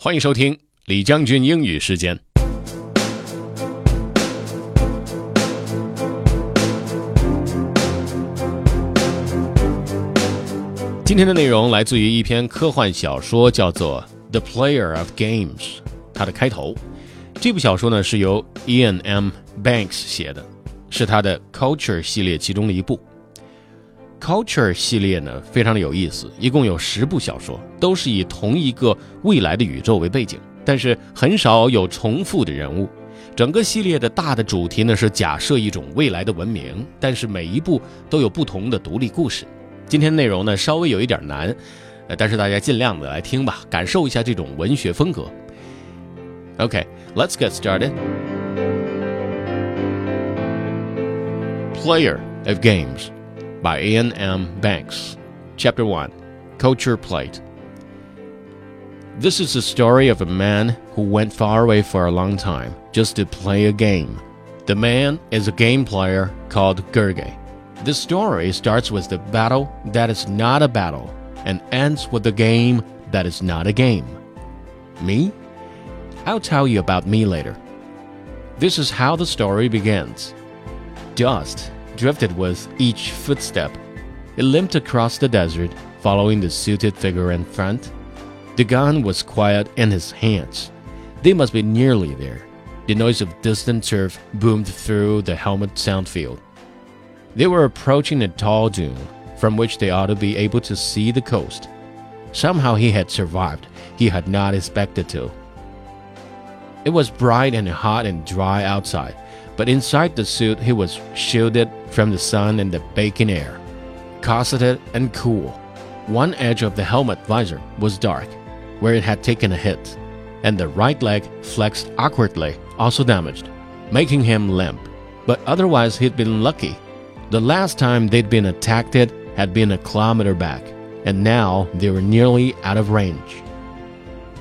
欢迎收听李将军英语时间。今天的内容来自于一篇科幻小说，叫做《The Player of Games》。它的开头，这部小说呢是由 Ian M. Banks 写的，是他的 Culture 系列其中的一部。Culture 系列呢非常的有意思，一共有十部小说，都是以同一个未来的宇宙为背景，但是很少有重复的人物。整个系列的大的主题呢是假设一种未来的文明，但是每一部都有不同的独立故事。今天内容呢稍微有一点难，呃，但是大家尽量的来听吧，感受一下这种文学风格。OK，let's get started. Player of Games by Iain M. Banks. Chapter 1 Culture Plate. This is the story of a man who went far away for a long time just to play a game. The man is a game player called Gurgeh. The story starts with the battle that is not a battle and ends with the game that is not a game. Me? I'll tell you about me later. This is how the story begins. Dust drifted with each footstep. It limped across the desert, following the suited figure in front. The gun was quiet in his hands. They must be nearly there. The noise of distant surf boomed through the helmet sound field. They were approaching a tall dune, from which they ought to be able to see the coast. Somehow he had survived. He had not expected to. It was bright and hot and dry outside, but inside the suit he was shielded from the sun and the baking air, cosseted and cool. One edge of the helmet visor was dark, where it had taken a hit, and the right leg flexed awkwardly, also damaged, making him limp. But otherwise, he'd been lucky. The last time they'd been attacked had been a kilometer back, and now they were nearly out of range.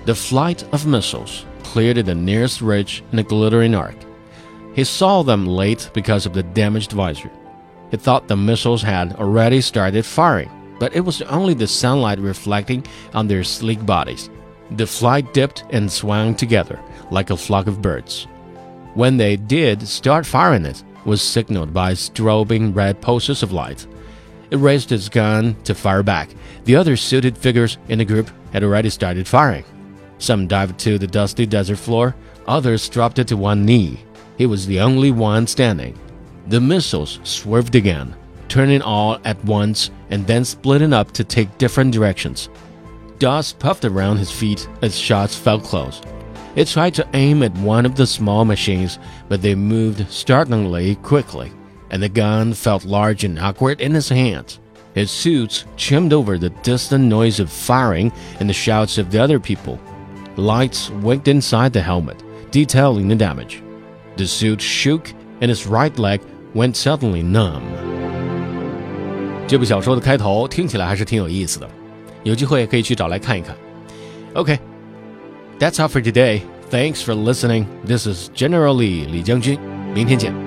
The flight of missiles cleared the nearest ridge in a glittering arc. He saw them late because of the damaged visor. He thought the missiles had already started firing, but it was only the sunlight reflecting on their sleek bodies. The flight dipped and swung together like a flock of birds. When they did start firing it, was signaled by strobing red pulses of light. It raised its gun to fire back. The other suited figures in the group had already started firing. Some dived to the dusty desert floor, others dropped it to one knee. He was the only one standing. The missiles swerved again, turning all at once and then splitting up to take different directions. Dust puffed around his feet as shots fell close. It tried to aim at one of the small machines, but they moved startlingly quickly, and the gun felt large and awkward in his hands. His suits chimed over the distant noise of firing and the shouts of the other people. Lights winked inside the helmet, detailing the damage. The suit shook, and his right leg went suddenly numb. 这部小说的开头听起来还是挺有意思的，有机会可以去找来看一看。OK。that's all for today. Thanks for listening. This is General Lee 李将军，明天见。